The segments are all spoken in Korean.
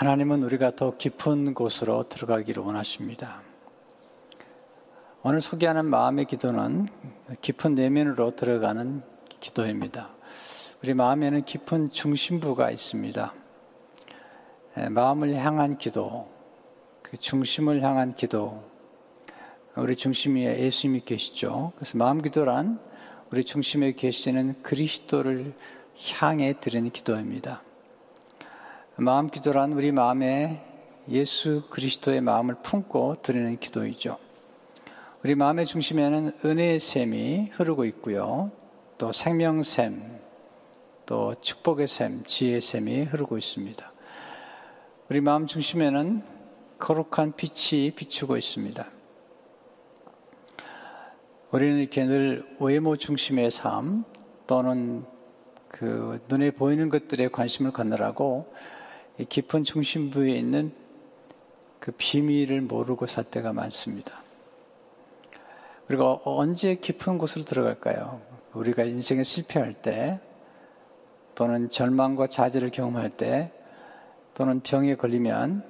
하나님은 우리가 더 깊은 곳으로 들어가기를 원하십니다. 오늘 소개하는 마음의 기도는 깊은 내면으로 들어가는 기도입니다. 우리 마음에는 깊은 중심부가 있습니다. 마음을 향한 기도, 그 중심을 향한 기도. 우리 중심에 예수님이 계시죠. 그래서 마음 기도란 우리 중심에 계시는 그리스도를 향해 드리는 기도입니다. 마음 기도란 우리 마음에 예수 그리스도의 마음을 품고 드리는 기도이죠. 우리 마음의 중심에는 은혜의 샘이 흐르고 있고요. 또 생명샘, 또 축복의 샘, 지혜의 샘이 흐르고 있습니다. 우리 마음 중심에는 거룩한 빛이 비추고 있습니다. 우리는 이렇게 늘 외모 중심의 삶 또는 그 눈에 보이는 것들에 관심을 갖느라고 깊은 중심 부에 있는 그 비밀을 모르고 살 때가 많습니다. 그리고 언제 깊은 곳으로 들어갈까요? 우리가 인생에 실패할 때, 또는 절망과 좌절을 경험할 때, 또는 병에 걸리면,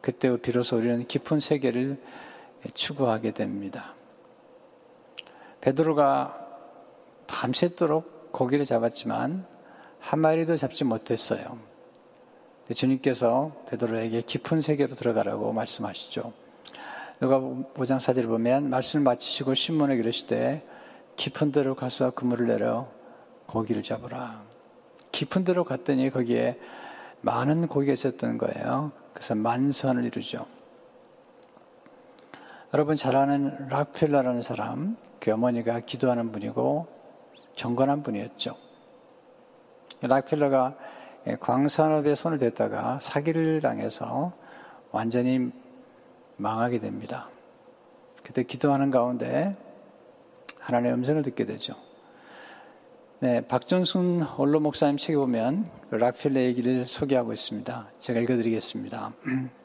그때 비로소 우리는 깊은 세계를 추구하게 됩니다. 베드로가 밤새도록 고기를 잡았지만 한 마리도 잡지 못했어요. 주님께서 베드로에게 깊은 세계로 들어가라고 말씀하시죠. 누가 보장 사제를 보면 말씀을 마치시고 신문에 이르시되 깊은 데로 가서 그물을 내려 고기를 잡으라. 깊은 데로 갔더니 거기에 많은 고기가 있었던 거예요. 그래서 만선을 이루죠. 여러분 잘 아는 락펠러라는 사람, 그 어머니가 기도하는 분이고 경건한 분이었죠. 락펠러가 광산업에 손을 댔다가 사기를 당해서 완전히 망하게 됩니다. 그때 기도하는 가운데 하나님의 음성을 듣게 되죠. 네, 박정순 원로 목사님 책에 보면 그 락펠러 얘기를 소개하고 있습니다. 제가 읽어드리겠습니다.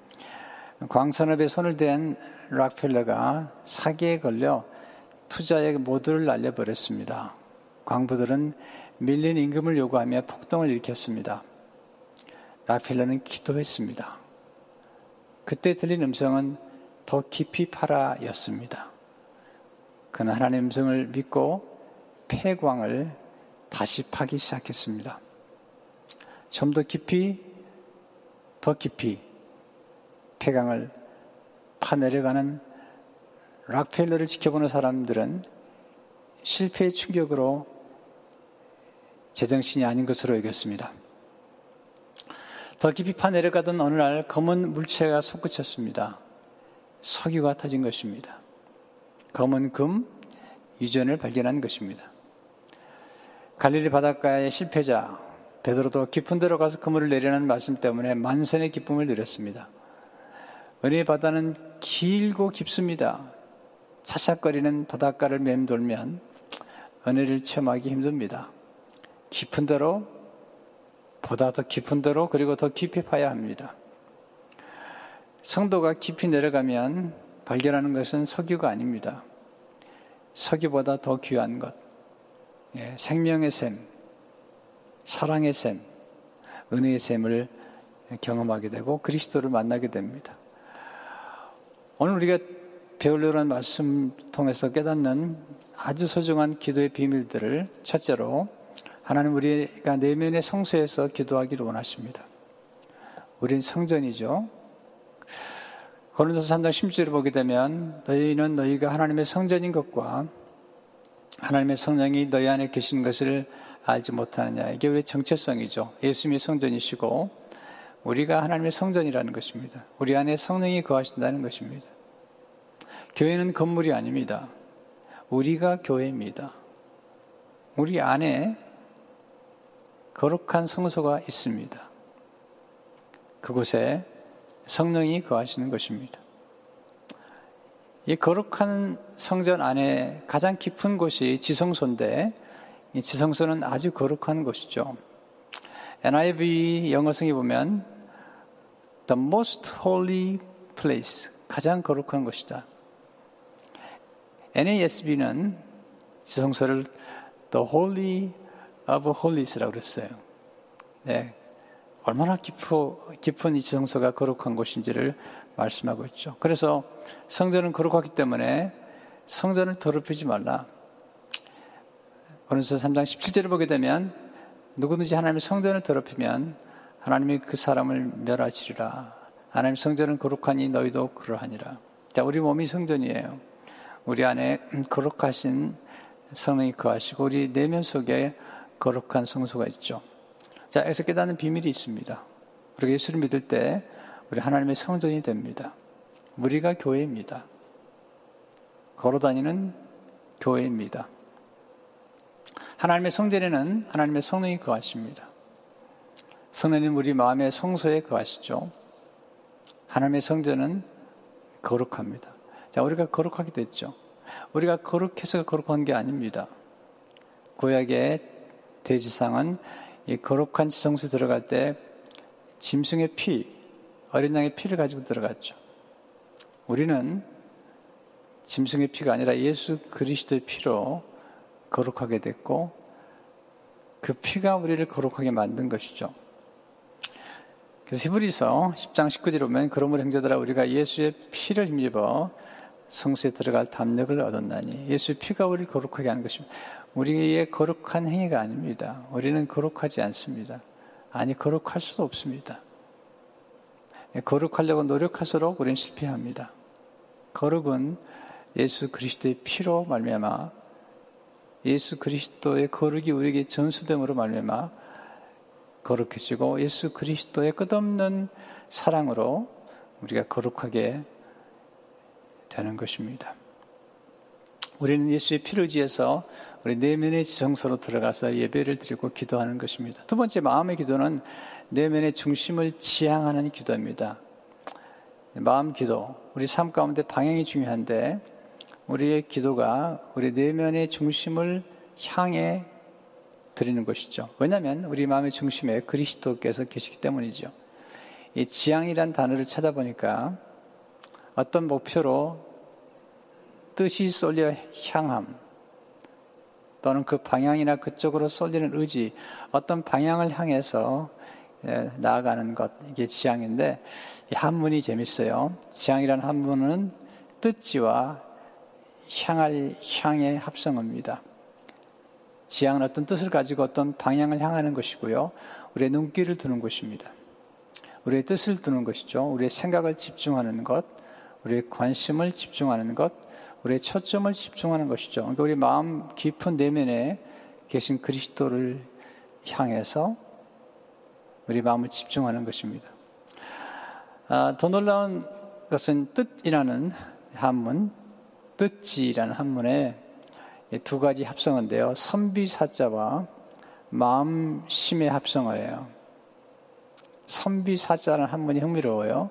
광산업에 손을 댄 락펠러가 사기에 걸려 투자액 모두를 날려버렸습니다. 광부들은 밀린 임금을 요구하며 폭동을 일으켰습니다. 락펠러는 기도했습니다. 그때 들린 음성은 더 깊이 파라였습니다. 그는 하나님의 음성을 믿고 폐광을 다시 파기 시작했습니다. 좀 더 깊이, 더 깊이 폐광을 파내려가는 락펠러를 지켜보는 사람들은 실패의 충격으로 제정신이 아닌 것으로 여겼습니다. 더 깊이 파내려가던 어느 날 검은 물체가 솟구쳤습니다. 석유가 터진 것입니다. 검은 금 유전을 발견한 것입니다. 갈릴리 바닷가의 실패자 베드로도 깊은 데로 가서 그물을 내려는 말씀 때문에 만선의 기쁨을 누렸습니다. 은혜의 바다는 길고 깊습니다. 차삭거리는 바닷가를 맴돌면 은혜를 체험하기 힘듭니다. 깊은 데로 보다 더 깊은 데로 그리고 더 깊이 파야 합니다. 성도가 깊이 내려가면 발견하는 것은 석유가 아닙니다. 석유보다 더 귀한 것. 예, 생명의 샘, 사랑의 샘, 은혜의 샘을 경험하게 되고 그리스도를 만나게 됩니다. 오늘 우리가 배우려는 고 말씀 통해서 깨닫는 아주 소중한 기도의 비밀들을 첫째로 하나님 우리가 내면의 성소에서 기도하기를 원하십니다. 우린 성전이죠. 고린도서 3장 10절을 보게 되면 너희는 너희가 하나님의 성전인 것과 하나님의 성령이 너희 안에 계신 것을 알지 못하느냐. 이게 우리의 정체성이죠. 예수님이 성전이시고 우리가 하나님의 성전이라는 것입니다. 우리 안에 성령이 거하신다는 것입니다. 교회는 건물이 아닙니다. 우리가 교회입니다. 우리 안에 거룩한 성소가 있습니다. 그곳에 성령이 거하시는 것입니다. 이 거룩한 성전 안에 가장 깊은 곳이 지성소인데 이 지성소는 아주 거룩한 곳이죠. NIV 영어성에 보면 The most holy place 가장 거룩한 곳이다. NASB는 지성소를 The Holy Holies라고 그랬어요. 네. 얼마나 깊어, 깊은 이 지성소가 거룩한 곳인지를 말씀하고 있죠. 그래서 성전은 거룩하기 때문에 성전을 더럽히지 말라. 고린도서 3장 17절을 보게 되면 누구든지 하나님의 성전을 더럽히면 하나님이 그 사람을 멸하시리라. 하나님 성전은 거룩하니 너희도 그러하니라. 자, 우리 몸이 성전이에요. 우리 안에 거룩하신 성령이 거하시고 우리 내면 속에 거룩한 성소가 있죠. 자, 여기서 깨닫는 비밀이 있습니다. 우리가 예수를 믿을 때 우리 하나님의 성전이 됩니다. 우리가 교회입니다. 걸어다니는 교회입니다. 하나님의 성전에는 하나님의 성령이 거하십니다. 성령님 우리 마음의 성소에 거하시죠. 하나님의 성전은 거룩합니다. 자, 우리가 거룩하게 됐죠. 우리가 거룩해서 거룩한 게 아닙니다. 구약의 대지상은 이 거룩한 지성소에 들어갈 때 짐승의 피, 어린 양의 피를 가지고 들어갔죠. 우리는 짐승의 피가 아니라 예수 그리스도의 피로 거룩하게 됐고 그 피가 우리를 거룩하게 만든 것이죠. 그래서 히브리서 10장 19절에 보면 그러므로 형제들아 우리가 예수의 피를 힘입어 성수에 들어갈 담력을 얻었나니 예수의 피가 우리를 거룩하게 하는 것입니다. 우리의 거룩한 행위가 아닙니다. 우리는 거룩하지 않습니다. 아니 거룩할 수도 없습니다. 거룩하려고 노력할수록 우리는 실패합니다. 거룩은 예수 그리스도의 피로 말미암아 예수 그리스도의 거룩이 우리에게 전수됨으로 말미암아 거룩해지고 예수 그리스도의 끝없는 사랑으로 우리가 거룩하게 되는 것입니다. 우리는 예수의 피를 지어서 우리 내면의 지성소로 들어가서 예배를 드리고 기도하는 것입니다. 두 번째 마음의 기도는 내면의 중심을 지향하는 기도입니다. 마음 기도, 우리 삶 가운데 방향이 중요한데 우리의 기도가 우리 내면의 중심을 향해 드리는 것이죠. 왜냐하면 우리 마음의 중심에 그리스도께서 계시기 때문이죠. 이 지향이란 단어를 찾아보니까 어떤 목표로 뜻이 쏠려 향함 또는 그 방향이나 그쪽으로 쏠리는 의지 어떤 방향을 향해서 예, 나아가는 것 이게 지향인데 이 한문이 재밌어요. 지향이라는 한문은 뜻지와 향할 향의 합성어입니다. 지향은 어떤 뜻을 가지고 어떤 방향을 향하는 것이고요. 우리의 눈길을 두는 것입니다. 우리의 뜻을 두는 것이죠. 우리의 생각을 집중하는 것, 우리의 관심을 집중하는 것, 우리의 초점을 집중하는 것이죠. 그러니까 우리 마음 깊은 내면에 계신 그리스도를 향해서 우리 마음을 집중하는 것입니다. 아, 더 놀라운 것은 뜻이라는 한문, 뜻지라는 한문에 두 가지 합성어인데요. 선비사자와 마음심의 합성어예요. 선비사자라는 한문이 흥미로워요.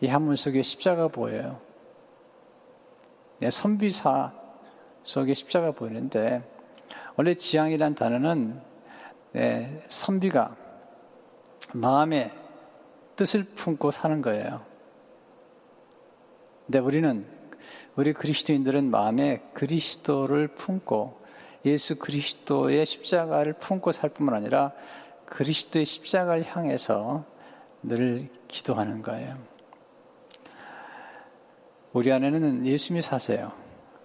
이 한문 속에 십자가 보여요. 네, 선비사 속에 십자가 보이는데 원래 지향이란 단어는 네, 선비가 마음에 뜻을 품고 사는 거예요. 근데 우리는 우리 그리스도인들은 마음에 그리스도를 품고 예수 그리스도의 십자가를 품고 살 뿐만 아니라 그리스도의 십자가를 향해서 늘 기도하는 거예요. 우리 안에는 예수님이 사세요.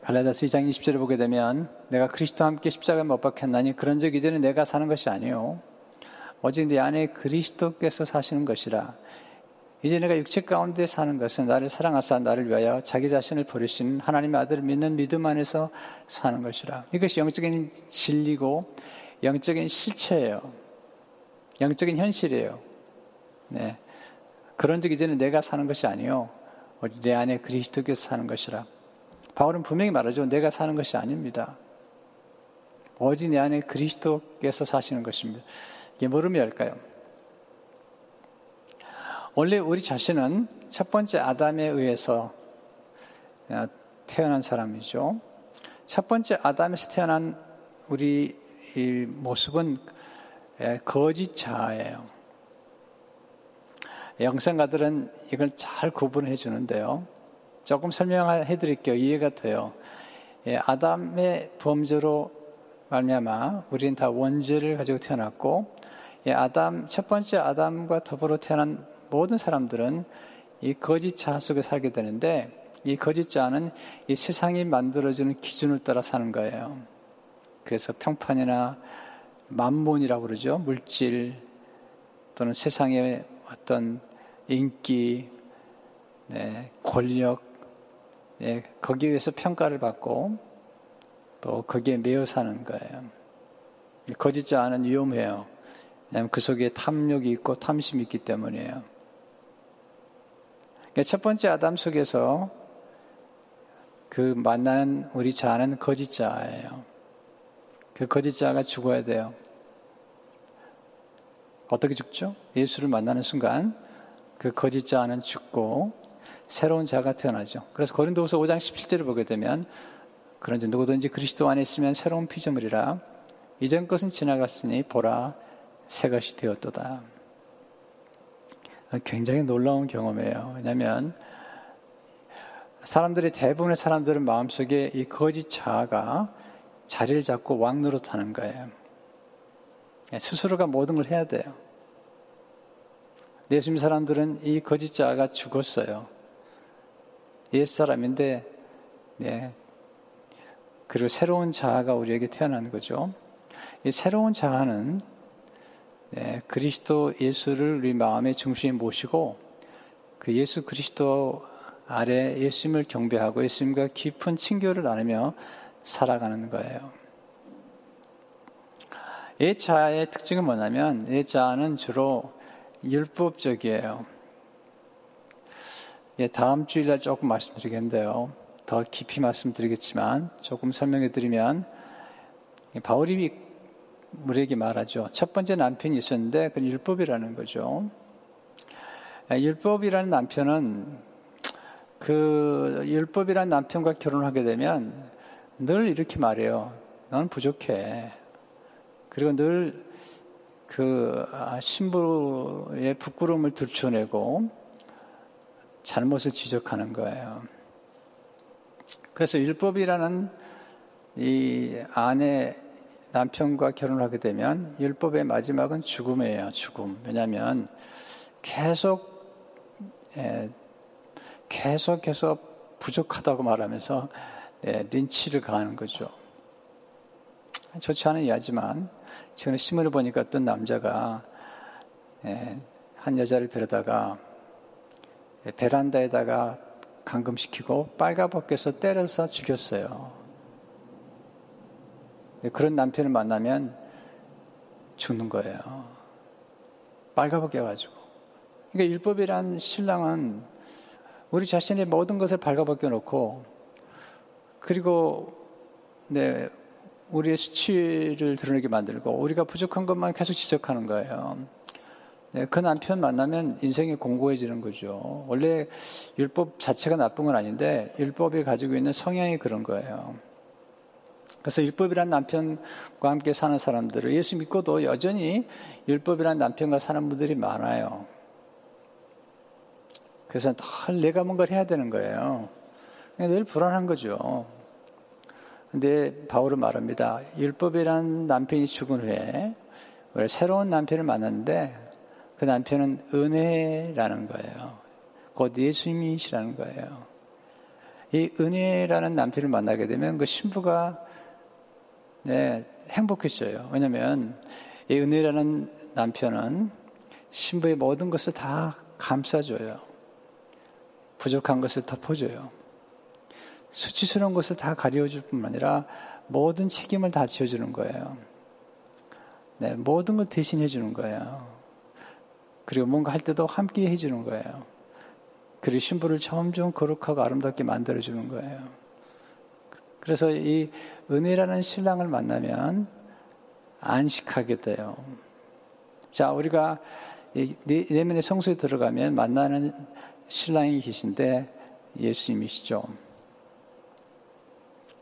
갈라다스 2장 20절을 보게 되면 내가 그리스도와 함께 십자가에 못 박혔나니 그런 적 이전에 내가 사는 것이 아니요 오직 내 안에 그리스도께서 사시는 것이라 이제 내가 육체 가운데 사는 것은 나를 사랑하사 나를 위하여 자기 자신을 버리신 하나님의 아들을 믿는 믿음 안에서 사는 것이라. 이것이 영적인 진리고 영적인 실체예요. 영적인 현실이에요. 네. 그런 적 이제는 내가 사는 것이 아니요. 내 안에 그리스도께서 사는 것이라. 바울은 분명히 말하죠. 내가 사는 것이 아닙니다. 오직 내 안에 그리스도께서 사시는 것입니다. 이게 뭘 의미할까요? 원래 우리 자신은 첫 번째 아담에 의해서 어, 태어난 사람이죠. 첫 번째 아담에서 태어난 우리 모습은 거짓 자아예요. 영상가들은 이걸 잘 구분해 주는데요. 조금 설명해 드릴게요. 이해가 돼요. 예, 아담의 범죄로 말미암아 우리는 다 원죄를 가지고 태어났고 아담 첫 번째 아담과 더불어 태어난 모든 사람들은 이 거짓 자 속에 살게 되는데 이 거짓 자는 이 세상이 만들어주는 기준을 따라 사는 거예요. 그래서 평판이나 만몬이라고 그러죠. 물질 또는 세상의 어떤 인기, 네, 권력, 네, 거기에 의해서 평가를 받고 또 거기에 매여 사는 거예요. 거짓자는 위험해요. 왜냐하면 그 속에 탐욕이 있고 탐심이 있기 때문이에요. 그러니까 첫 번째 아담 속에서 그 만난 우리 자는 거짓자예요. 그 거짓자가 죽어야 돼요. 어떻게 죽죠? 예수를 만나는 순간 그 거짓 자는 죽고 새로운 자가 태어나죠. 그래서 고린도후서 5장 17절을 보게 되면 그런지 누구든지 그리스도 안에 있으면 새로운 피조물이라 이전 것은 지나갔으니 보라 새 것이 되었도다. 굉장히 놀라운 경험이에요. 왜냐하면 사람들의 대부분의 사람들은 마음속에 이 거짓 자아가 자리를 잡고 왕 노릇하는 거예요. 스스로가 모든 걸 해야 돼요. 예수님 사람들은 이 거짓 자아가 죽었어요. 옛 사람인데, 네. 그리고 새로운 자아가 우리에게 태어나는 거죠. 이 새로운 자아는 네, 그리스도 예수를 우리 마음의 중심에 모시고 그 예수 그리스도 아래 예수님을 경배하고 예수님과 깊은 친교를 나누며 살아가는 거예요. 이 자의 특징은 뭐냐면 이 자는 주로 율법적이에요. 예, 다음 주일날 조금 말씀드리겠는데요. 더 깊이 말씀드리겠지만 조금 설명해 드리면 바울이 우리에게 말하죠. 첫 번째 남편이 있었는데 그건 율법이라는 거죠. 예, 율법이라는 남편은 그 율법이라는 남편과 결혼하게 되면 늘 이렇게 말해요. 넌 부족해. 그리고 늘 그 신부의 부끄러움을 들춰내고 잘못을 지적하는 거예요. 그래서 율법이라는 이 아내 남편과 결혼하게 되면 율법의 마지막은 죽음이에요. 죽음. 왜냐하면 계속 예, 계속해서 부족하다고 말하면서 예, 린치를 가하는 거죠. 좋지 않은 이야기지만 최근에 신문을 보니까 어떤 남자가 예, 한 여자를 데려다가 예, 베란다에다가 감금시키고 빨가벗겨서 때려서 죽였어요. 그런 남편을 만나면 죽는 거예요. 빨가벗겨가지고. 그러니까 율법이란 신랑은 우리 자신의 모든 것을 발가벗겨 놓고 그리고 네, 우리의 수치를 드러내게 만들고 우리가 부족한 것만 계속 지적하는 거예요. 네, 그 남편 만나면 인생이 공고해지는 거죠. 원래 율법 자체가 나쁜 건 아닌데 율법이 가지고 있는 성향이 그런 거예요. 그래서 율법이란 남편과 함께 사는 사람들을 예수 믿고도 여전히 율법이란 남편과 사는 분들이 많아요. 그래서 늘 내가 뭔가를 해야 되는 거예요. 늘 불안한 거죠. 근데 바울은 말합니다. 율법이란 남편이 죽은 후에 새로운 남편을 만났는데 그 남편은 은혜라는 거예요. 곧 예수님이시라는 거예요. 이 은혜라는 남편을 만나게 되면 그 신부가 네, 행복해져요. 왜냐하면 이 은혜라는 남편은 신부의 모든 것을 다 감싸줘요. 부족한 것을 덮어줘요. 수치스러운 것을 다 가려줄 뿐만 아니라 모든 책임을 다 지어주는 거예요. 네, 모든 걸 대신해 주는 거예요. 그리고 뭔가 할 때도 함께 해주는 거예요. 그리고 신부를 점점 거룩하고 아름답게 만들어주는 거예요. 그래서 이 은혜라는 신랑을 만나면 안식하게 돼요. 자, 우리가 내면의 성소에 들어가면 만나는 신랑이 계신데 예수님이시죠.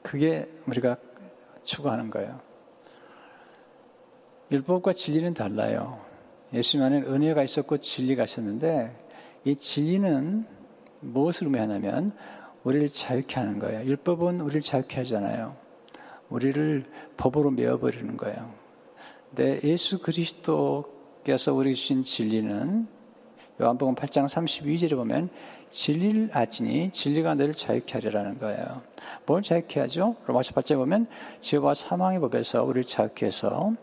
그게 우리가 추구하는 거예요. 율법과 진리는 달라요. 예수님 안에 은혜가 있었고 진리가 있었는데 이 진리는 무엇을 의미하냐면 우리를 자유케 하는 거예요. 율법은 우리를 자유케 하잖아요. 우리를 법으로 메어버리는 거예요. 근데 예수 그리스도 하나님께서 우리 주신 진리는 요한복음 8장 32절에 보면 진리를 아지니 진리가 너를 자유케 하리라는 거예요. 뭘 자유케 하죠? 로마서 8장에 보면 죄와 사망의 법에서 우리를 자유케 해서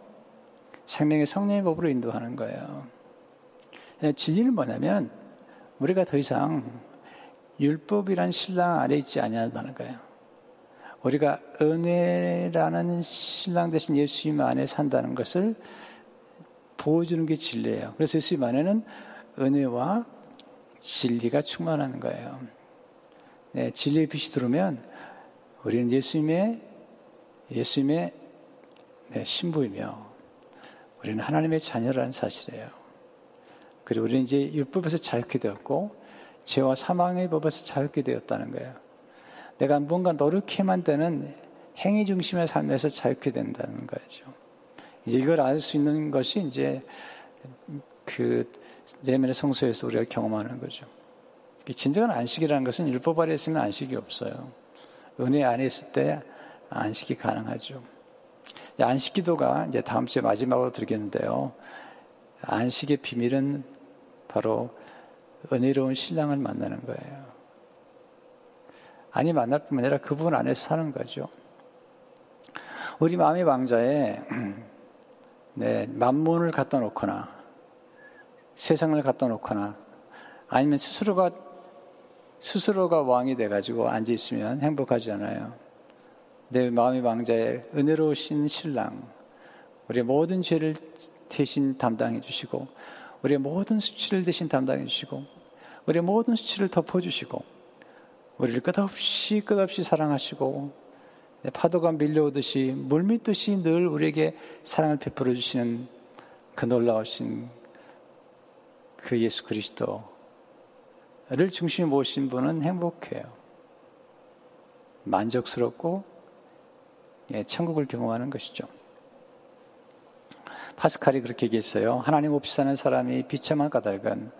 생명의 성령의 법으로 인도하는 거예요. 예, 진리는 뭐냐면 우리가 더 이상 율법이란 신랑 아래 있지 아니하다는 거예요. 우리가 은혜라는 신랑 대신 예수님 안에 산다는 것을 보여주는 게 진리예요. 그래서 예수님 안에는 은혜와 진리가 충만하는 거예요. 네, 진리의 빛이 들어오면 우리는 예수님의 예수님의 네, 신부이며 우리는 하나님의 자녀라는 사실이에요. 그리고 우리는 이제 율법에서 자유케 되었고 죄와 사망의 법에서 자유케 되었다는 거예요. 내가 뭔가 노력해만 되는 행위 중심의 삶에서 자유케 된다는 거죠. 이제 이걸 알 수 있는 것이 이제 그 레멘의 성소에서 우리가 경험하는 거죠. 진정한 안식이라는 것은 율법 아래 있으면 안식이 없어요. 은혜 안에 있을 때 안식이 가능하죠. 안식 기도가 이제 다음 주에 마지막으로 드리겠는데요. 안식의 비밀은 바로 은혜로운 신랑을 만나는 거예요. 아니 만날 뿐만 아니라 그분 안에서 사는 거죠. 우리 마음의 왕자에 네, 만문을 갖다 놓거나 세상을 갖다 놓거나 아니면 스스로가 스스로가 왕이 돼 가지고 앉아 있으면 행복하지 않아요. 내 마음의 왕자에 은혜로우신 신랑 우리의 모든 죄를 대신 담당해 주시고 우리의 모든 수치를 대신 담당해 주시고 우리의 모든 수치를 덮어 주시고 우리를 끝없이 끝없이 사랑하시고 파도가 밀려오듯이 물밀듯이 늘 우리에게 사랑을 베풀어 주시는 그 놀라우신 그 예수 그리스도를 중심에 모신 분은 행복해요. 만족스럽고 예, 천국을 경험하는 것이죠. 파스칼이 그렇게 얘기했어요. 하나님 없이 사는 사람이 비참한 까닭은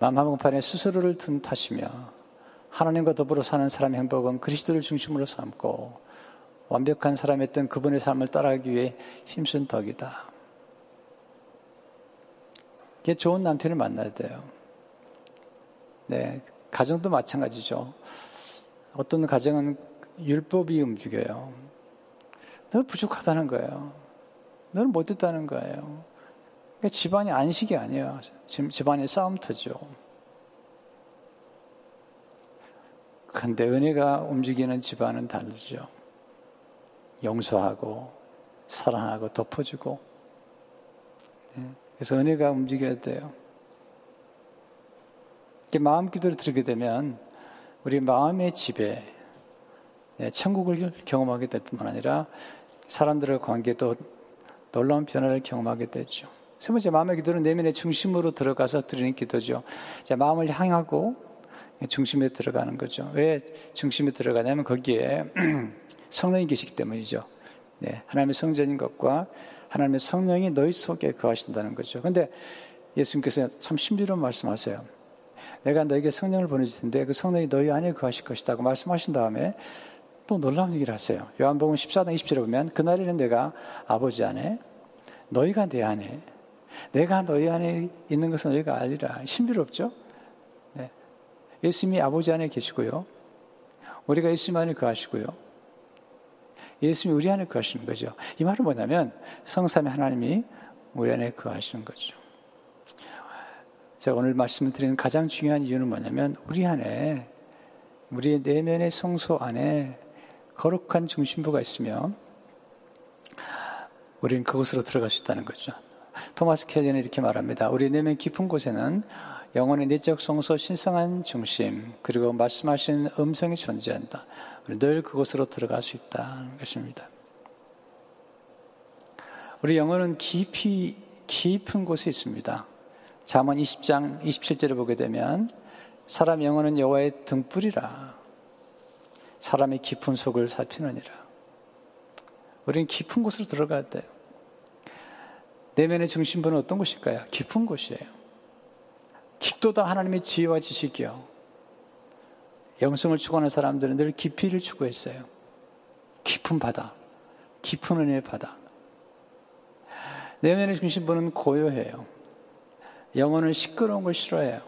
마음 한복판에 스스로를 둔 탓이며 하나님과 더불어 사는 사람의 행복은 그리스도를 중심으로 삼고 완벽한 사람이었던 그분의 삶을 따라가기 위해 힘쓴 덕이다. 이게 좋은 남편을 만나야 돼요. 네, 가정도 마찬가지죠. 어떤 가정은 율법이 움직여요. 너 부족하다는 거예요. 너는 못됐다는 거예요. 그러니까 집안이 안식이 아니에요. 집안이 싸움터죠. 근데 은혜가 움직이는 집안은 다르죠. 용서하고 사랑하고 덮어주고 네. 그래서 은혜가 움직여야 돼요. 마음 기도를 들게 되면 우리 마음의 집에 네, 천국을 경험하게 될 뿐만 아니라 사람들의 관계도 놀라운 변화를 경험하게 되죠. 세 번째 마음의 기도는 내면의 중심으로 들어가서 드리는 기도죠. 자, 마음을 향하고 중심에 들어가는 거죠. 왜 중심에 들어가냐면 거기에 성령이 계시기 때문이죠. 네, 하나님의 성전인 것과 하나님의 성령이 너희 속에 거하신다는 거죠. 근데 예수님께서 참 신비로운 말씀하세요. 내가 너에게 성령을 보내줄 텐데 그 성령이 너희 안에 거하실 것이다고 말씀하신 다음에 또 놀라운 얘기를 하세요. 요한복음 14장 20절에 보면 그날에는 내가 아버지 안에 너희가 내 안에 내가 너희 안에 있는 것은 너희가 알리라. 신비롭죠? 네. 예수님이 아버지 안에 계시고요. 우리가 예수님 안에 거하시고요. 예수님이 우리 안에 거하시는 거죠. 이 말은 뭐냐면 성삼의 하나님이 우리 안에 거하시는 거죠. 제가 오늘 말씀을 드리는 가장 중요한 이유는 뭐냐면 우리 안에 우리의 내면의 성소 안에 거룩한 중심부가 있으면 우리는 그곳으로 들어갈 수 있다는 거죠. 토마스 켈리는 이렇게 말합니다. 우리 내면 깊은 곳에는 영혼의 내적 성소 신성한 중심 그리고 말씀하신 음성이 존재한다. 늘 그곳으로 들어갈 수 있다는 것입니다. 우리 영혼은 깊이 깊은 곳에 있습니다. 잠언 20장 27절을 보게 되면 사람 영혼은 여호와의 등불이라 사람의 깊은 속을 살피느니라. 우리는 깊은 곳으로 들어가야 돼요. 내면의 중심부는 어떤 곳일까요? 깊은 곳이에요. 깊도다 하나님의 지혜와 지식이요. 영성을 추구하는 사람들은 늘 깊이를 추구했어요. 깊은 바다, 깊은 은혜의 바다. 내면의 중심부는 고요해요. 영혼은 시끄러운 걸 싫어해요.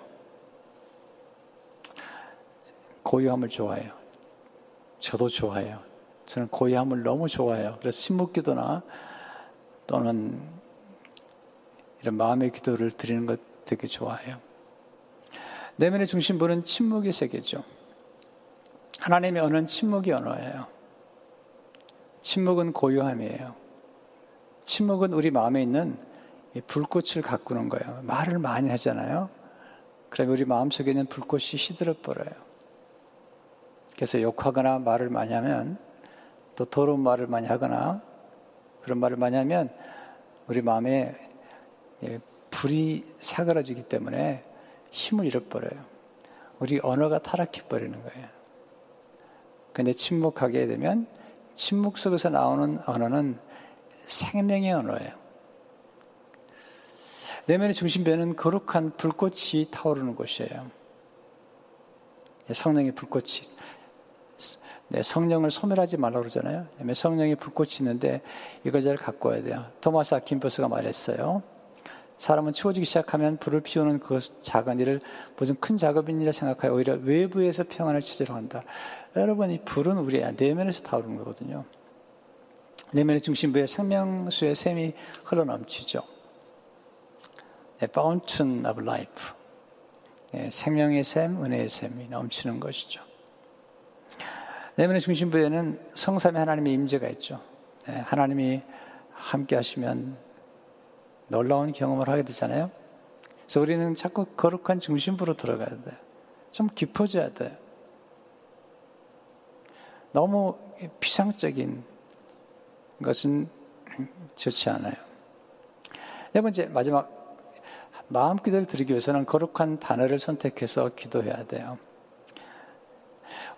고요함을 좋아해요. 저도 좋아해요. 저는 고요함을 너무 좋아해요. 그래서 침묵기도나 또는 이런 마음의 기도를 드리는 것 되게 좋아해요. 내면의 중심부는 침묵의 세계죠. 하나님의 언어는 침묵의 언어예요. 침묵은 고요함이에요. 침묵은 우리 마음에 있는 불꽃을 가꾸는 거예요. 말을 많이 하잖아요. 그러면 우리 마음속에 있는 불꽃이 시들어 버려요. 그래서 욕하거나 말을 많이 하면 또 더러운 말을 많이 하거나 그런 말을 많이 하면 우리 마음에 불이 사그라지기 때문에 힘을 잃어버려요. 우리 언어가 타락해 버리는 거예요. 근데 침묵하게 되면 침묵 속에서 나오는 언어는 생명의 언어예요. 내면의 중심배는 거룩한 불꽃이 타오르는 곳이에요. 성령의 불꽃이. 네, 성령을 소멸하지 말라고 그러잖아요. 성령의 불꽃이 있는데 이걸 잘 갖고 와야 돼요. 토마스 아킨버스가 말했어요. 사람은 추워지기 시작하면 불을 피우는 그 작은 일을 무슨 큰 작업인이라 생각하여 오히려 외부에서 평안을 찾으려 한다. 여러분, 이 불은 우리 내면에서 타오르는 거거든요. 내면의 중심부에 생명수의 샘이 흘러넘치죠. 네, fountain of life. 네, 생명의 샘, 은혜의 샘이 넘치는 것이죠. 내면의 중심부에는 성삼의 하나님의 임재가 있죠. 네, 하나님이 함께 하시면 놀라운 경험을 하게 되잖아요. 그래서 우리는 자꾸 거룩한 중심부로 들어가야 돼요. 좀 깊어져야 돼요. 너무 피상적인 것은 좋지 않아요. 네 번째, 마지막, 마음 기도를 드리기 위해서는 거룩한 단어를 선택해서 기도해야 돼요.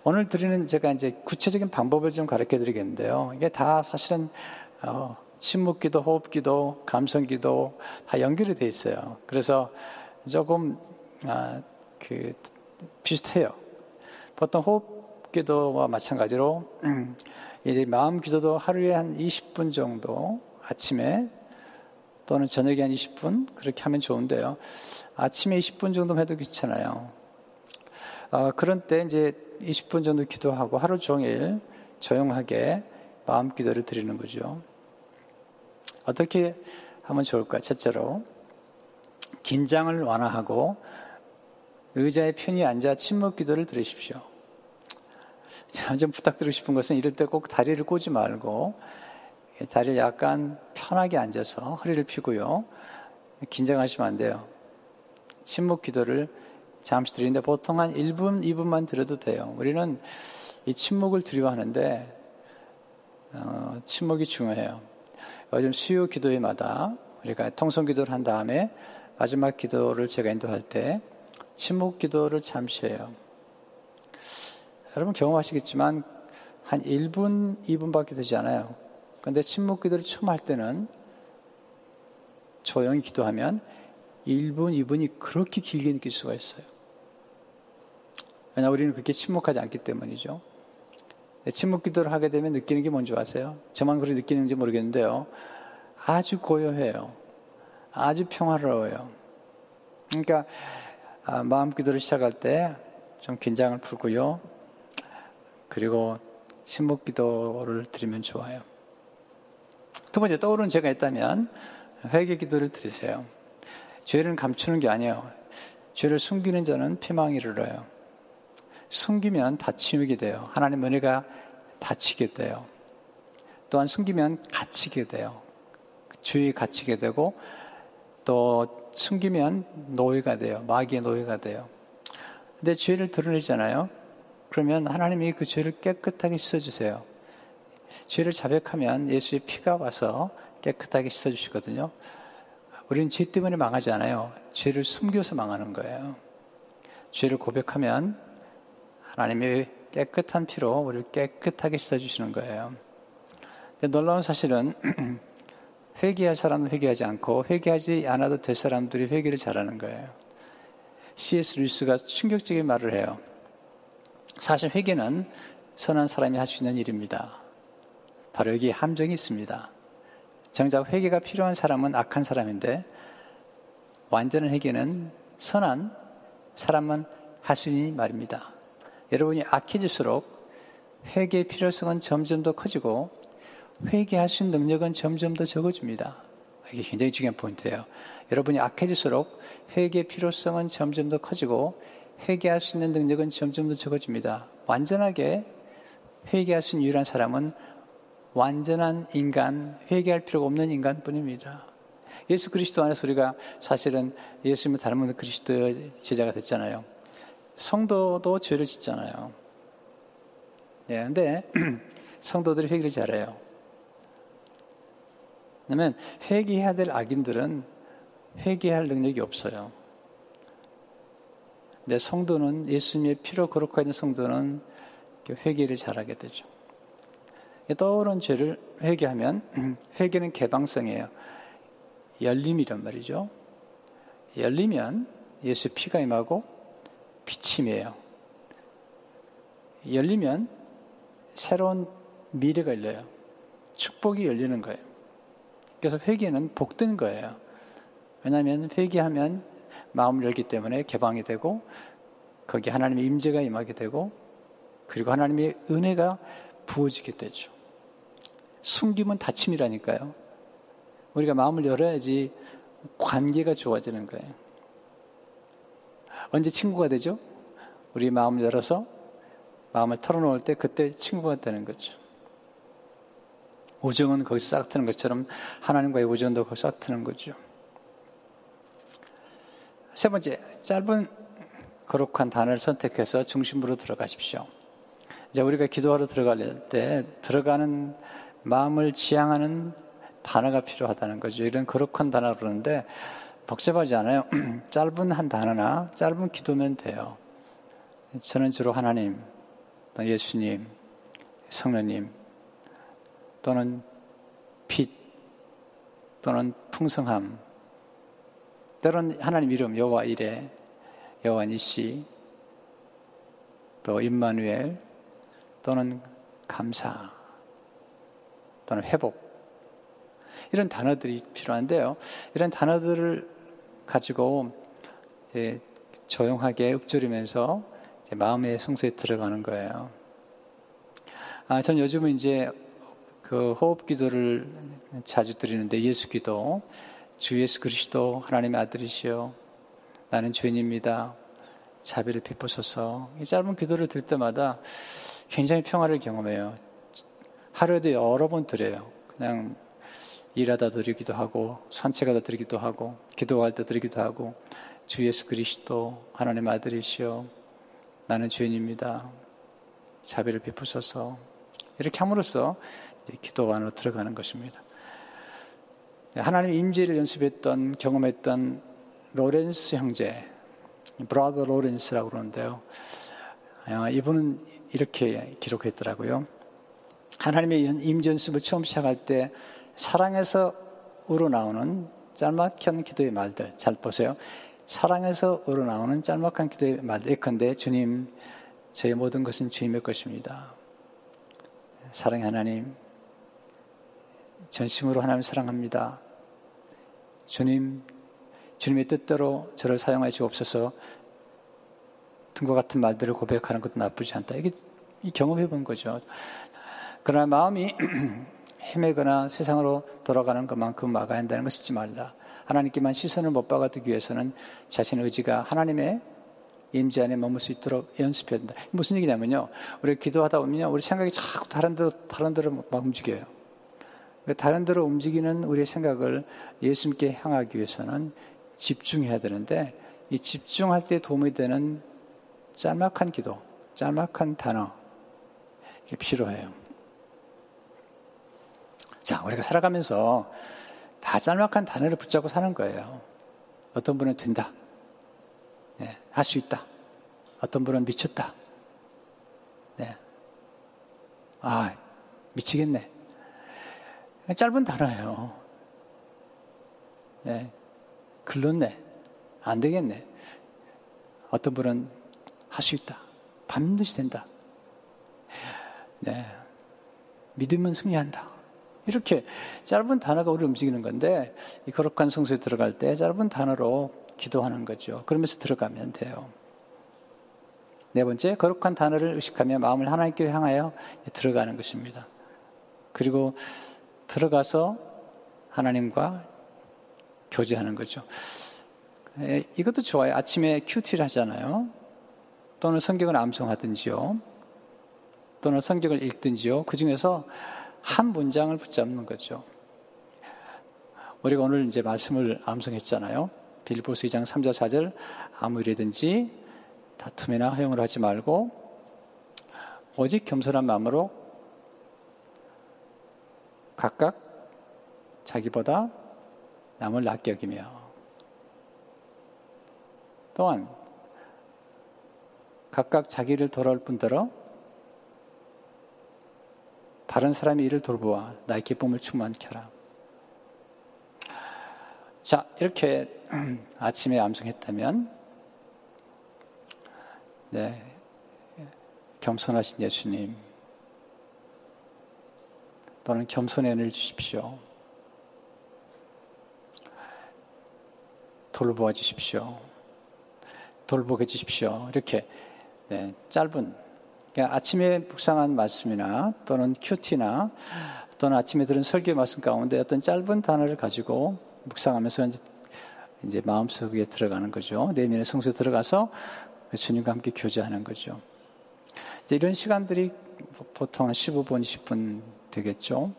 오늘 드리는 제가 이제 구체적인 방법을 좀 가르쳐 드리겠는데요. 이게 다 사실은, 어, 침묵 기도, 호흡 기도, 감성 기도 다 연결이 돼 있어요. 그래서 조금 아, 그 비슷해요. 보통 호흡 기도와 마찬가지로 이 마음 기도도 하루에 한 20분 정도 아침에 또는 저녁에 한 20분 그렇게 하면 좋은데요. 아침에 20분 정도 해도 괜찮아요. 아, 그런 때 이제 20분 정도 기도하고 하루 종일 조용하게 마음 기도를 드리는 거죠. 어떻게 하면 좋을까? 첫째로 긴장을 완화하고 의자에 편히 앉아 침묵 기도를 들으십시오. 좀 부탁드리고 싶은 것은 이럴 때 꼭 다리를 꼬지 말고 다리를 약간 편하게 앉아서 허리를 펴고요. 긴장하시면 안 돼요. 침묵 기도를 잠시 드리는데 보통 한 1분, 2분만 들어도 돼요. 우리는 이 침묵을 두려워하는데 어, 침묵이 중요해요. 요즘 수요 기도회마다 우리가 통성 기도를 한 다음에 마지막 기도를 제가 인도할 때 침묵 기도를 잠시 해요. 여러분 경험하시겠지만 한 1분, 2분밖에 되지 않아요. 근데 침묵 기도를 처음 할 때는 조용히 기도하면 1분, 2분이 그렇게 길게 느낄 수가 있어요. 왜냐 우리는 그렇게 침묵하지 않기 때문이죠. 침묵 기도를 하게 되면 느끼는 게 뭔지 아세요? 저만 그렇게 느끼는지 모르겠는데요. 아주 고요해요. 아주 평화로워요. 그러니까 아, 마음 기도를 시작할 때 좀 긴장을 풀고요. 그리고 침묵 기도를 드리면 좋아요. 두 번째 떠오르는 죄가 있다면 회개 기도를 드리세요. 죄를 감추는 게 아니에요. 죄를 숨기는 자는 피망이 이르러요. 숨기면 다치게 돼요. 하나님 은혜가 다치게 돼요. 또한 숨기면 갇히게 돼요. 주의 갇히게 되고 또 숨기면 노예가 돼요. 마귀의 노예가 돼요. 근데 죄를 드러내잖아요. 그러면 하나님이 그 죄를 깨끗하게 씻어주세요. 죄를 자백하면 예수의 피가 와서 깨끗하게 씻어주시거든요. 우리는 죄 때문에 망하지 않아요. 죄를 숨겨서 망하는 거예요. 죄를 고백하면 하나님의 깨끗한 피로 우리를 깨끗하게 씻어주시는 거예요. 근데 놀라운 사실은 회개할 사람은 회개하지 않고 회개하지 않아도 될 사람들이 회개를 잘하는 거예요. C.S. 루이스가 충격적인 말을 해요. 사실 회개는 선한 사람이 할 수 있는 일입니다. 바로 여기 함정이 있습니다. 정작 회개가 필요한 사람은 악한 사람인데 완전한 회개는 선한 사람만 할 수 있는 말입니다. 여러분이 악해질수록 회개의 필요성은 점점 더 커지고 회개할 수 있는 능력은 점점 더 적어집니다. 이게 굉장히 중요한 포인트예요. 여러분이 악해질수록 회개의 필요성은 점점 더 커지고 회개할 수 있는 능력은 점점 더 적어집니다. 완전하게 회개할 수 있는 유일한 사람은 완전한 인간, 회개할 필요가 없는 인간뿐입니다. 예수 그리스도 안에서 우리가 사실은 예수님을 닮은 그리스도 제자가 됐잖아요. 성도도 죄를 짓잖아요. 네, 근데 성도들이 회개를 잘해요. 왜냐면 회개해야 될 악인들은 회개할 능력이 없어요. 내 성도는 예수님의 피로 있는 성도는 회개를 잘하게 되죠. 떠오른 죄를 회개하면 회개는 개방성이에요. 열림이란 말이죠. 열리면 예수 피가 임하고 비침이에요. 열리면 새로운 미래가 열려요. 축복이 열리는 거예요. 그래서 회개는 복된 거예요. 왜냐하면 회개하면 마음을 열기 때문에 개방이 되고 거기 하나님의 임재가 임하게 되고 그리고 하나님의 은혜가 부어지게 되죠. 숨기면 다침이라니까요. 우리가 마음을 열어야지 관계가 좋아지는 거예요. 언제 친구가 되죠? 우리 마음을 열어서 마음을 털어놓을 때 그때 친구가 되는 거죠. 우정은 거기서 싹 트는 것처럼 하나님과의 우정도 거기서 싹 트는 거죠. 세 번째, 짧은 거룩한 단어를 선택해서 중심부로 들어가십시오. 이제 우리가 기도하러 들어갈 때 들어가는 마음을 지향하는 단어가 필요하다는 거죠. 이런 거룩한 단어를 그러는데 복잡하지 않아요. 짧은 한 단어나 짧은 기도면 돼요. 저는 주로 하나님, 예수님, 성령님, 또는 빛, 또는 풍성함, 때론 하나님 이름 여호와 이레, 여호와 니시, 또 임마누엘, 또는 감사, 또는 회복, 이런 단어들이 필요한데요. 이런 단어들을 가지고 조용하게 읊조리면서 마음의 성소에 들어가는 거예요. 아, 전 요즘은 이제 그 호흡 기도를 자주 드리는데 예수 기도, 주 예수 그리스도 하나님의 아들이시여 나는 죄인입니다. 자비를 베푸소서. 이 짧은 기도를 들 때마다 굉장히 평화를 경험해요. 하루에도 여러 번 드려요. 그냥 일하다 드리기도 하고 산책하다 드리기도 하고 기도할 때 드리기도 하고 주 예수 그리스도 하나님 아들이시여 나는 죄인입니다. 자비를 베푸소서 이렇게 함으로써 기도 안으로 들어가는 것입니다. 하나님 임재를 연습했던 경험했던 로렌스 형제 브라더 로렌스라고 그러는데요. 아, 이분은 이렇게 기록했더라고요. 하나님의 임재 연습을 처음 시작할 때 사랑에서 우러나오는 짤막한 기도의 말들 잘 보세요. 사랑에서 우러나오는 짤막한 기도의 말들 예컨대 주님 저의 모든 것은 주님의 것입니다. 사랑의 하나님 전심으로 하나님 사랑합니다. 주님 주님의 뜻대로 저를 사용하여 주옵소서 등과 같은 말들을 고백하는 것도 나쁘지 않다. 이게 경험해 본 거죠. 그러나 마음이 헤매거나 세상으로 돌아가는 것만큼 막아야 한다는 것을 잊지 말라. 하나님께만 시선을 못 박아두기 위해서는 자신의 의지가 하나님의 임재 안에 머물 수 있도록 연습해야 된다. 무슨 얘기냐면요. 우리 기도하다 보면 우리 생각이 자꾸 다른 데로, 다른 데로 막 움직여요. 다른 데로 움직이는 우리의 생각을 예수님께 향하기 위해서는 집중해야 되는데 이 집중할 때 도움이 되는 짤막한 기도, 짤막한 단어, 이게 필요해요. 자, 우리가 살아가면서 다 짤막한 단어를 붙잡고 사는 거예요. 어떤 분은 된다. 네, 할 수 있다. 어떤 분은 미쳤다. 네. 아, 미치겠네. 짧은 단어예요. 네. 글렀네. 안 되겠네. 어떤 분은 할 수 있다. 반드시 된다. 네. 믿으면 승리한다. 이렇게 짧은 단어가 우리 움직이는 건데 이 거룩한 성소에 들어갈 때 짧은 단어로 기도하는 거죠. 그러면서 들어가면 돼요. 네 번째, 거룩한 단어를 의식하며 마음을 하나님께 향하여 들어가는 것입니다. 그리고 들어가서 하나님과 교제하는 거죠. 에, 이것도 좋아요. 아침에 큐티를 하잖아요. 또는 성경을 암송하든지요. 또는 성경을 읽든지요. 그 중에서 한 문장을 붙잡는 거죠. 우리가 오늘 이제 말씀을 암송했잖아요. 빌보스 2장 3절 4절 아무 일이든지 다툼이나 허용을 하지 말고 오직 겸손한 마음으로 각각 자기보다 남을 낫게 여기며 또한 각각 자기를 돌아올 뿐더러 다른 사람의 일을 돌보아 나의 기쁨을 충만케 하라. 자, 이렇게 아침에 암송했다면, 네, 겸손하신 예수님, 또는 겸손의 은혜를 주십시오. 돌보아 주십시오. 돌보게 주십시오. 이렇게 네, 짧은 아침에 묵상한 말씀이나 또는 큐티나 또는 아침에 들은 설교 말씀 가운데 어떤 짧은 단어를 가지고 묵상하면서 이제, 이제 마음속에 들어가는 거죠. 내면의 성소에 들어가서 주님과 함께 교제하는 거죠. 이제 이런 시간들이 보통 15분, 20분 되겠죠.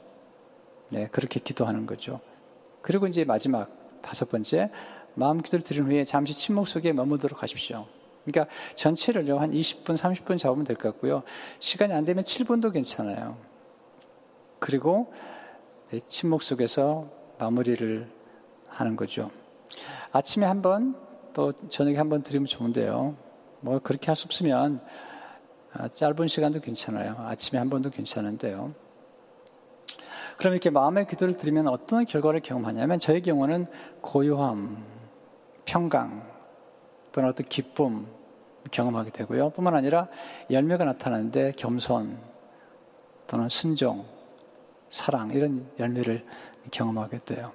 네, 그렇게 기도하는 거죠. 그리고 이제 마지막 다섯 번째, 마음 기도를 드린 후에 잠시 침묵 속에 머무도록 하십시오. 그러니까 전체를요, 한 20분, 30분 잡으면 될 것 같고요. 시간이 안 되면 7분도 괜찮아요. 그리고 침묵 속에서 마무리를 하는 거죠. 아침에 한 번, 또 저녁에 한 번 드리면 좋은데요. 뭐 그렇게 할 수 없으면 아, 짧은 시간도 괜찮아요. 아침에 한 번도 괜찮은데요. 그럼 이렇게 마음의 기도를 드리면 어떤 결과를 경험하냐면 저의 경우는 고요함, 평강, 또는 어떤 기쁨 경험하게 되고요. 뿐만 아니라 열매가 나타나는데 겸손 또는 순종, 사랑 이런 열매를 경험하게 돼요.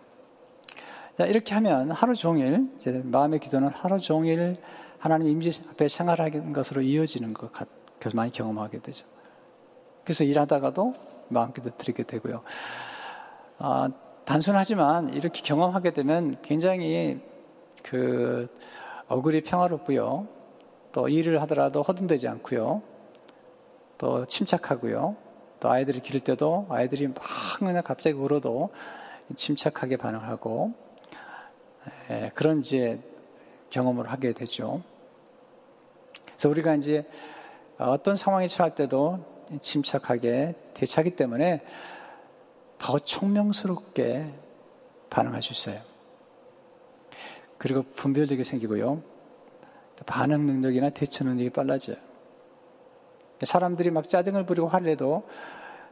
자, 이렇게 하면 하루 종일 제 마음의 기도는 하루 종일 하나님 임재 앞에 생활하는 것으로 이어지는 것 같, 그래서 많이 경험하게 되죠. 그래서 일하다가도 마음 기도 드리게 되고요. 아, 단순하지만 이렇게 경험하게 되면 굉장히 그 얼굴이 평화롭고요. 또 일을 하더라도 허둥대지 않고요. 또 침착하고요. 또 아이들을 기를 때도 아이들이 막 그냥 갑자기 울어도 침착하게 반응하고 예, 그런 이제 경험을 하게 되죠. 그래서 우리가 이제 어떤 상황에 처할 때도 침착하게 대처하기 때문에 더 총명스럽게 반응할 수 있어요. 그리고 분별력이 생기고요. 반응 능력이나 대처 능력이 빨라져요. 사람들이 막 짜증을 부리고 화를 내도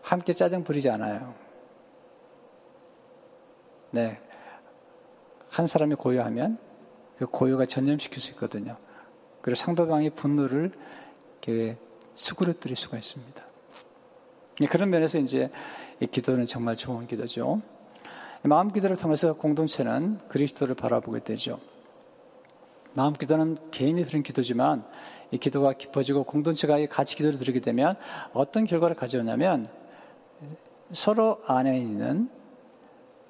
함께 짜증 부리지 않아요. 네. 한 사람이 고요하면 그 고요가 전염시킬 수 있거든요. 그리고 상대방의 분노를 이렇게 수그러뜨릴 수가 있습니다. 네, 그런 면에서 이제 이 기도는 정말 좋은 기도죠. 마음 기도를 통해서 공동체는 그리스도를 바라보게 되죠. 마음 기도는 개인이 드린 기도지만 이 기도가 깊어지고 공동체가 같이 기도를 드리게 되면 어떤 결과를 가져오냐면 서로 안에 있는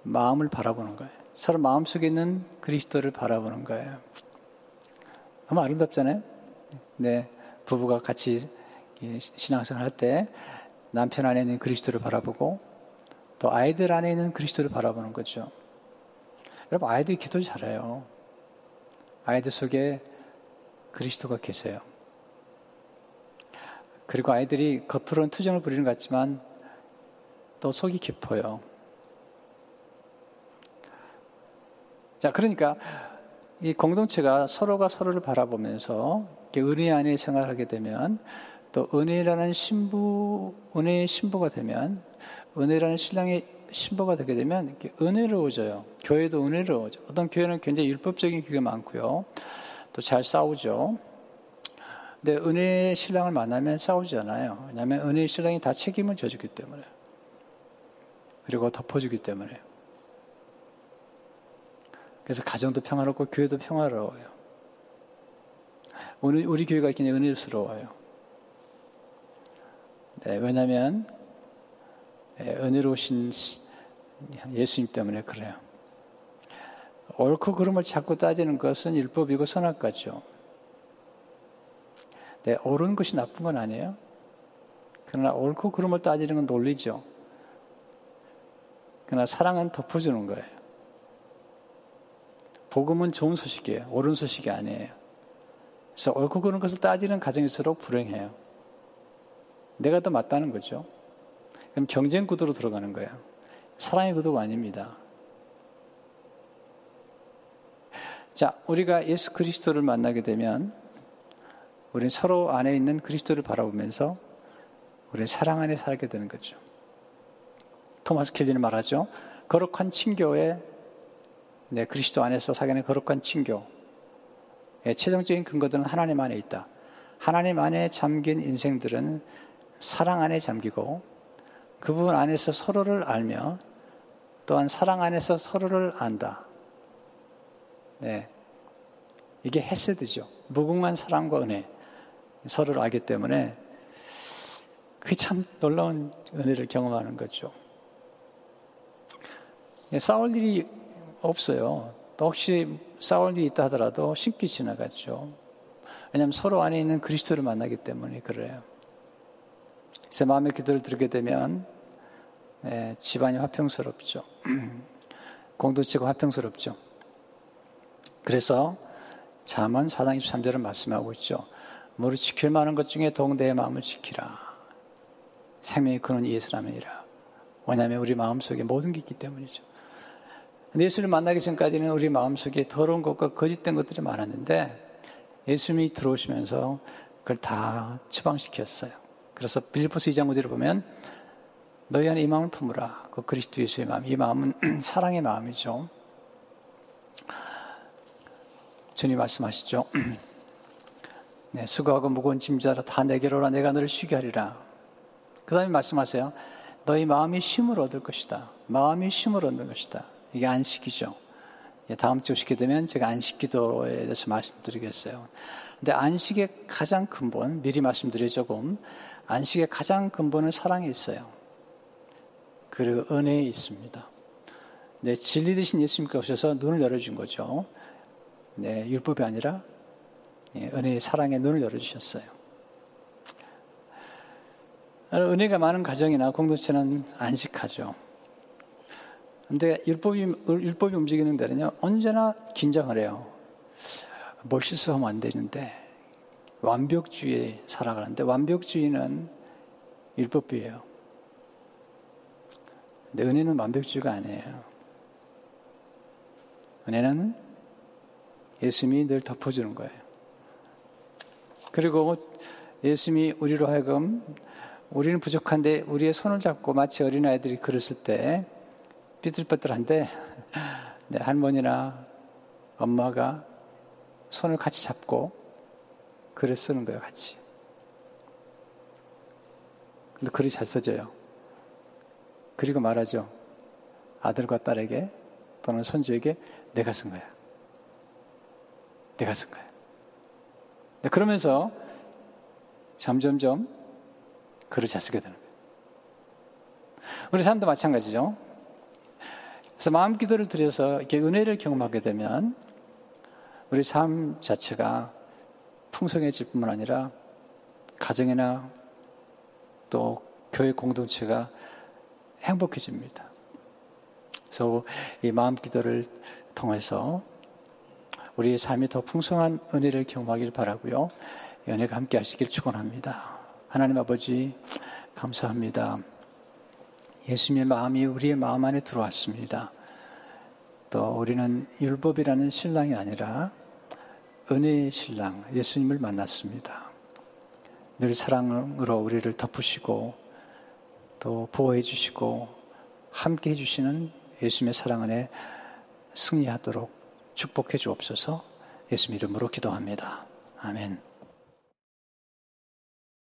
마음을 바라보는 거예요. 서로 마음속에 있는 그리스도를 바라보는 거예요. 너무 아름답잖아요? 네. 부부가 같이 신앙생활 할 때 남편 안에 있는 그리스도를 바라보고 또 아이들 안에 있는 그리스도를 바라보는 거죠. 여러분, 아이들이 기도 잘해요. 아이들 속에 그리스도가 계세요. 그리고 아이들이 겉으로는 투정을 부리는 것 같지만 또 속이 깊어요. 자, 그러니까 이 공동체가 서로가 서로를 바라보면서 은혜 안에 생활하게 되면 또 은혜라는 신부, 은혜의 신부가 되면 은혜라는 신랑의 신부가 되게 되면 은혜로워져요. 교회도 은혜로워져. 어떤 교회는 굉장히 율법적인 교회가 많고요. 또 잘 싸우죠. 근데 은혜의 신랑을 만나면 싸우지 않아요. 왜냐하면 은혜의 신랑이 다 책임을 져주기 때문에. 그리고 덮어주기 때문에. 그래서 가정도 평화롭고 교회도 평화로워요. 우리, 우리 교회가 굉장히 은혜스러워요. 네, 왜냐하면 네, 은혜로우신 예수님 때문에 그래요. 옳고 그름을 자꾸 따지는 것은 율법이고 선악과죠. 네, 옳은 것이 나쁜 건 아니에요. 그러나 옳고 그름을 따지는 건 논리죠. 그러나 사랑은 덮어주는 거예요. 복음은 좋은 소식이에요. 옳은 소식이 아니에요. 그래서 옳고 그른 것을 따지는 가정일수록 불행해요. 내가 더 맞다는 거죠. 그럼 경쟁 구도로 들어가는 거예요. 사랑의 구도가 아닙니다. 자, 우리가 예수 그리스도를 만나게 되면 우리는 서로 안에 있는 그리스도를 바라보면서 우리는 사랑 안에 살게 되는 거죠. 토마스 켈리는 말하죠. 거룩한 친교에 네, 그리스도 안에서 사귀는 거룩한 친교. 예, 최종적인 근거들은 하나님 안에 있다. 하나님 안에 잠긴 인생들은 사랑 안에 잠기고 그 부분 안에서 서로를 알며 또한 사랑 안에서 서로를 안다. 네. 이게 헤세드죠. 무궁한 사랑과 은혜. 서로를 알기 때문에 그게 참 놀라운 은혜를 경험하는 거죠. 예, 싸울 일이 없어요. 또 혹시 싸울 일이 있다 하더라도 쉽게 지나갔죠. 왜냐하면 서로 안에 있는 그리스도를 만나기 때문에 그래요. 제 마음의 기도를 들게 되면 네, 집안이 화평스럽죠. 공동체가 화평스럽죠. 그래서 잠언 4장 23절은 말씀하고 있죠. 무릇 지킬 만한 것 중에 동대의 마음을 지키라. 생명의 근원 예수라면이라. 왜냐하면 우리 마음속에 모든 게 있기 때문이죠. 예수를 만나기 전까지는 우리 마음속에 더러운 것과 거짓된 것들이 많았는데 예수님이 들어오시면서 그걸 다 처방시켰어요. 그래서 빌리포스 2장 5절을 보면 너희 안에 이 마음을 품으라. 그 그리스도 예수의 마음. 이 마음은 사랑의 마음이죠. 주님 말씀하시죠. 네, 수고하고 무거운 짐자라 다 내게로 오라 내가 너를 쉬게 하리라. 그 다음에 말씀하세요. 너희 마음이 쉼을 얻을 것이다. 마음이 쉼을 얻는 것이다. 이게 안식이죠. 예, 다음 주 오시게 되면 제가 안식 기도에 대해서 말씀드리겠어요. 근데 안식의 가장 근본, 미리 말씀드려 조금, 안식의 가장 근본은 사랑에 있어요. 그리고 은혜에 있습니다. 네, 진리 되신 예수님께 오셔서 눈을 열어준 거죠. 네, 율법이 아니라 예, 은혜의 사랑의 눈을 열어주셨어요. 은혜가 많은 가정이나 공동체는 안식하죠. 근데 율법이, 율법이 움직이는 데는요, 언제나 긴장을 해요. 뭘 실수하면 안 되는데, 완벽주의에 살아가는데, 완벽주의는 율법이에요. 근데 은혜는 완벽주의가 아니에요. 은혜는 예수님이 늘 덮어주는 거예요. 그리고 예수님이 우리로 하여금 우리는 부족한데 우리의 손을 잡고 마치 어린아이들이 그랬을 때 삐뚤빼뚤한데 네, 할머니나 엄마가 손을 같이 잡고 글을 쓰는 거예요, 같이. 근데 글이 잘 써져요. 그리고 말하죠. 아들과 딸에게 또는 손주에게 내가 쓴 거야. 내가 쓴 거야. 네, 그러면서 점점점 글을 잘 쓰게 되는 거예요. 우리 삶도 마찬가지죠. 그래서 마음 기도를 드려서 이렇게 은혜를 경험하게 되면 우리 삶 자체가 풍성해질 뿐만 아니라 가정이나 또 교회 공동체가 행복해집니다. 그래서 이 마음 기도를 통해서 우리의 삶이 더 풍성한 은혜를 경험하길 바라고요. 연애가 함께 하시길 축원합니다. 하나님 아버지 감사합니다. 예수님의 마음이 우리의 마음 안에 들어왔습니다. 또 우리는 율법이라는 신랑이 아니라 은혜의 신랑 예수님을 만났습니다. 늘 사랑으로 우리를 덮으시고 또 보호해 주시고 함께 해 주시는 예수님의 사랑 안에 승리하도록 축복해 주옵소서 예수님 이름으로 기도합니다. 아멘.